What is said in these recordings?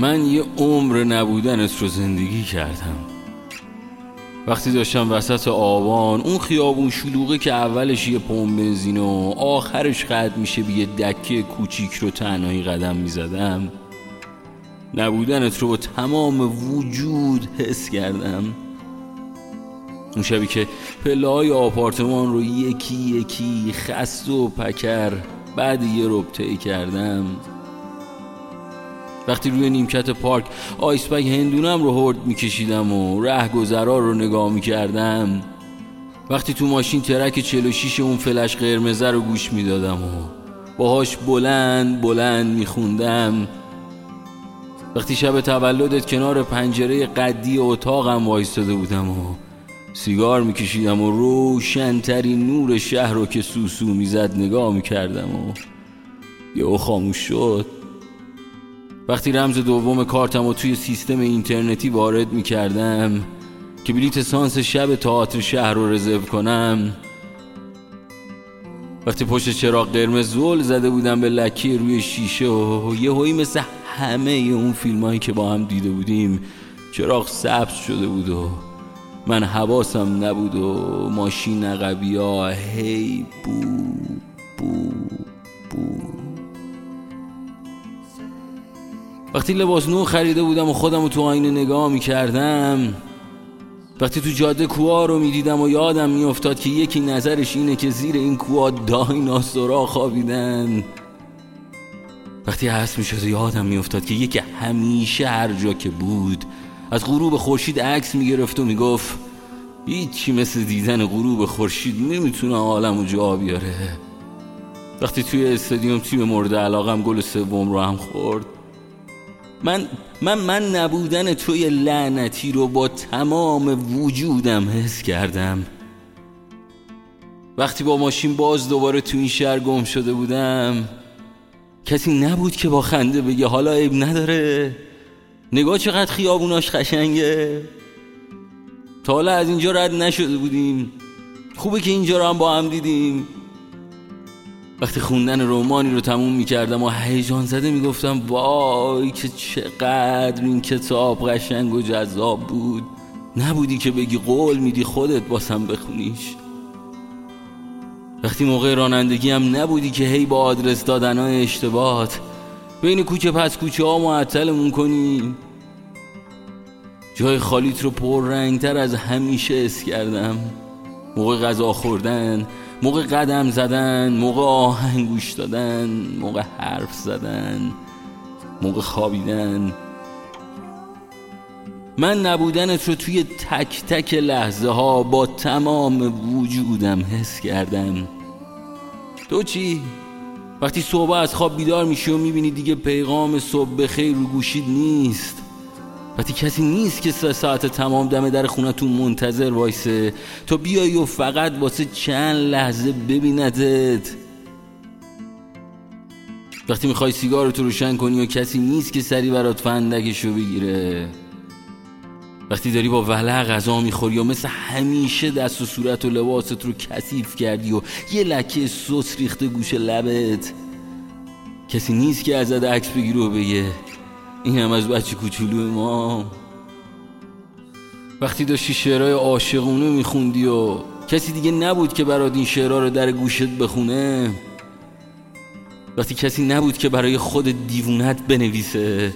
من یه عمر نبودنت رو زندگی کردم. وقتی داشتم وسط آبان اون خیابون شلوغه که اولش یه پمپ بنزین و آخرش قد میشه به یه دکه کوچیک رو تنهایی قدم می‌زدم نبودنت رو با تمام وجود حس کردم. اون شبی که پله های آپارتمان رو یکی یکی خست و پکر بعد یه ربطه کردم. وقتی روی نیمکت پارک آیسبگ هندونم رو هرد میکشیدم و ره گذرا رو نگاه می‌کردم وقتی تو ماشین ترک 46 اون فلش قرمزه رو گوش می‌دادم و باهاش بلند بلند میخوندم. وقتی شب تولدت کنار پنجره قدی اتاقم وایستاده بودم و سیگار میکشیدم و روشنترین نور شهر رو که سوسو می‌زد نگاه می‌کردم و یهو خاموش شد. وقتی رمز دوم کارتم رو توی سیستم اینترنتی وارد می‌کردم که بلیت سانس شب تئاتر شهر رو رزرو کنم وقتی پشت چراغ قرمز زل زده بودم به لکی روی شیشه و یه هایی مثل همه اون فیلم هایی که با هم دیده بودیم چراغ سبز شده بود و من حواسم نبود و ماشین عقبی هی بو وقتی لباس نو خریده بودم و خودم رو تو آینه نگاه می‌کردم وقتی تو جاده کوها رو می‌دیدم و یادم میافتاد که یکی نظرش اینه که زیر این کوها دایناسورا خوابیدن. وقتی حس می‌شد یادم میافتاد که یکی همیشه هر جا که بود از غروب خورشید عکس می‌گرفت و می‌گفت هیچی مثل دیدن غروب خورشید نمی‌تونه عالم و جا بیاره. وقتی توی استادیوم تیم مورد علاقم گل سوم رو هم خورد من من من نبودن توی لعنتی رو با تمام وجودم حس کردم. وقتی با ماشین باز دوباره تو این شهر گم شده بودم کسی نبود که با خنده بگه حالا عیب نداره. نگاه چقدر خیابوناش قشنگه. تا حالا از اینجا رد نشده بودیم. خوبه که اینجا رو هم با هم دیدیم. وقتی خوندن رومانی رو تموم می‌کردم و هیجان زده می‌گفتم وای که چقدر این کتاب قشنگ و جذاب بود. نبودی که بگی قول میدی خودت باسم بخونیش. وقتی موقع رانندگی هم نبودی که هی با آدرس دادن های اشتباهات بین کوچه پس کوچه ها معطلمون کنی. جای خالیت رو پر رنگتر از همیشه اس کردم. موقع غذا خوردن موقع قدم زدن موقع آهنگ دادن موقع حرف زدن موقع خوابیدن. من نبودنت رو توی تک تک لحظه ها با تمام وجودم حس کردم. تو چی؟ وقتی صبح از خواب بیدار میشی و می‌بینی دیگه پیغام صبح بخیر رو گوشید نیست. وقتی کسی نیست که سه ساعت تمام دم در خونتون منتظر وایسه تو بیایی و فقط واسه چند لحظه ببیندت. وقتی می‌خوای سیگارتو روشن کنی و کسی نیست که سری برات فندکشو بگیره. وقتی داری با ولع غذا می‌خوری و مثل همیشه دست و صورت و لباست رو کثیف کردی و یه لکه سس ریخته گوش لبت کسی نیست که ازت عکس بگیره و بگه این هم از بچه کوچولو ما. وقتی داشتی شعرهای عاشقونه میخوندی و کسی دیگه نبود که برات این شعرها رو در گوشت بخونه وقتی کسی نبود که برای خود دیوونت بنویسه.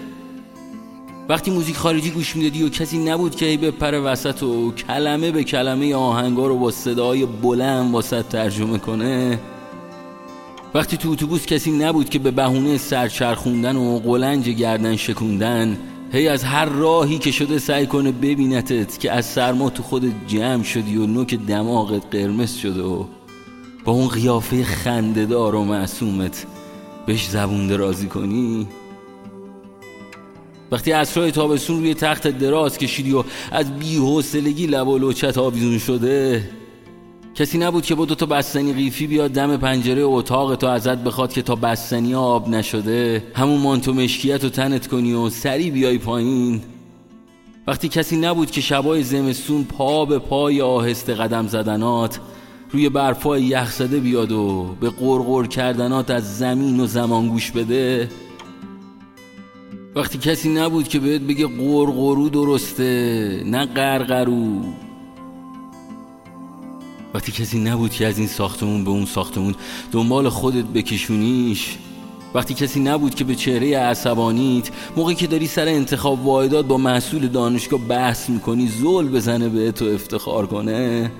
وقتی موزیک خارجی گوش می‌دادی و کسی نبود که به پر وسط و کلمه به کلمه آهنگا رو با صدای بلند واسط ترجمه کنه وقتی تو اتوبوس کسی نبود که به بهونه سرچرخوندن و قلنج گردن شکوندن هی از هر راهی که شده سعی کنه ببینتت که از سرما تو خود جمع شدی و نوک دماغت قرمز شده و با اون قیافه خندهدار و معصومت بهش زبون درازی کنی. وقتی اسرای تابستون روی تخت دراز کشیدی و از بی‌حوصلگی لب و لوچت آویزون شده کسی نبود که با دو تا بستنی قیفی بیاد دم پنجره اتاق تو ازت بخواد که تا بستنی آب نشده همون مانتو مشکیت رو تنت کنی و سری بیای پایین. وقتی کسی نبود که شبای زمستون پا به پای آهسته قدم زدنات روی برفای یخ زده بیاد و به قرقر کردنات از زمین و زمان گوش بده. وقتی کسی نبود که بهت بگه قرقرو درسته نه قرقرو وقتی کسی نبود که از این ساختمون به اون ساختمون دنبال خودت بکشونیش. وقتی کسی نبود که به چهره عصبانیت موقعی که داری سر انتخاب واحدات با محصول دانشگاه بحث می‌کنی زول بزنه به تو افتخار کنه.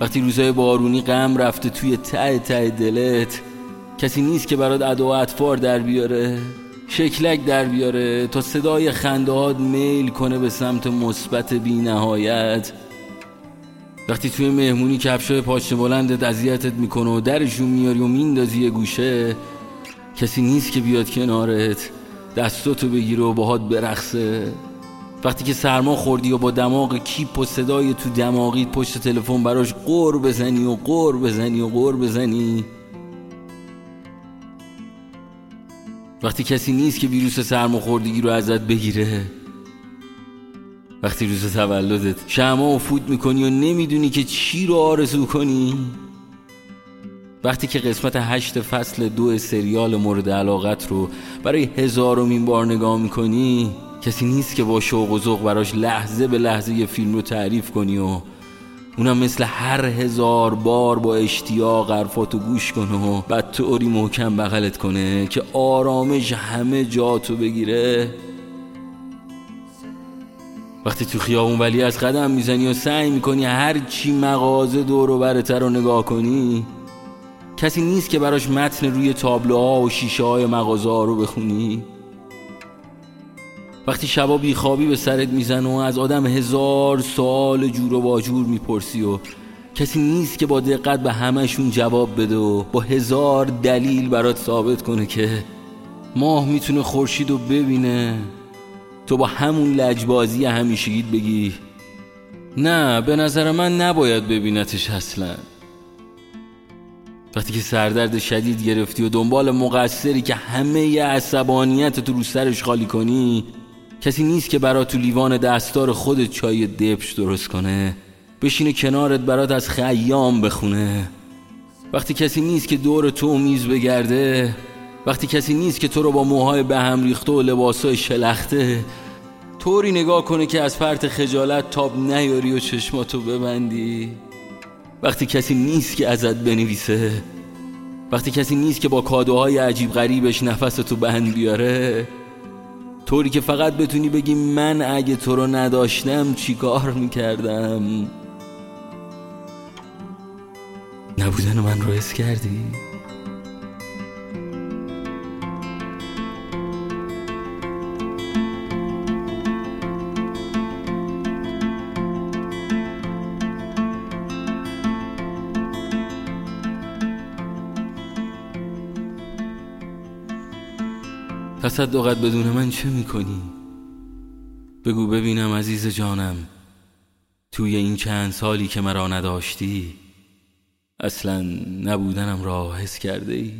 وقتی روزای بارونی غم رفته توی ته ته دلت کسی نیست که برات ادا و اطفار در بیاره شکلک در بیاره تا صدای خندهات میل کنه به سمت مثبت بی نهایت وقتی توی مهمونی کفشای پاچه بلندت اذیتت می‌کنه و درشون میاری و میندازی یه گوشه کسی نیست که بیاد کنارت دستاتو بگیره و باهات برقصه. وقتی که سرما خوردی و با دماغ کیپ و صدای تو دماغیت پشت تلفن براش قور بزنی و قور بزنی و قور بزنی. وقتی کسی نیست که ویروس سرماخوردگی رو ازت بگیره وقتی روز تولدت شما و فوت می‌کنی و نمی‌دونی که چی رو آرزو کنی. وقتی که قسمت هشت فصل دو سریال مورد علاقت رو برای هزارمین بار نگاه می‌کنی کسی نیست که با شوق و ذوق براش لحظه به لحظه یه فیلم رو تعریف کنی و اونم مثل هر هزار بار با اشتیاق حرفاتو گوش کنه و بعد طوری محکم بغلت کنه که آرامش همه جاتو بگیره. وقتی تو خیابون ولی از قدم می‌زنی و سعی می‌کنی هر چی مغازه دور و برتر رو نگاه کنی کسی نیست که براش متن روی تابلوها و شیشه های مغازه ها رو بخونی. وقتی شبا بیخوابی به سرت میزن و از آدم هزار سال جور و باجور می‌پرسی و کسی نیست که با دقت به همشون جواب بده و با هزار دلیل برات ثابت کنه که ماه می‌تونه خورشید رو ببینه. تو با همون لجبازی همیشگیت بگی نه به نظر من نباید ببینتش اصلا. وقتی که سردرد شدید گرفتی و دنبال مقصری که همه ی عصبانیت تو رو سرش خالی کنی کسی نیست که برات تو لیوان دستار خودت چای دبش درست کنه بشینه کنارت برات از خیام بخونه. وقتی کسی نیست که دور تو میز بگرده وقتی کسی نیست که تو رو با موهای به هم ریخته و لباسای شلخته طوری نگاه کنه که از فرط خجالت تاب نیاری و چشماتو ببندی وقتی کسی نیست که ازت بنویسه وقتی کسی نیست که با کادوهای عجیب غریبش نفستو بند بیاره طوری که فقط بتونی بگی من اگه تو رو نداشتم چیکار می‌کردم نبودن من رو حس کردی؟ تصدقت بدون من چه می‌کنی؟ بگو ببینم عزیز جانم توی این چند سالی که مرا نداشتی اصلا نبودنم را حس کرده ای؟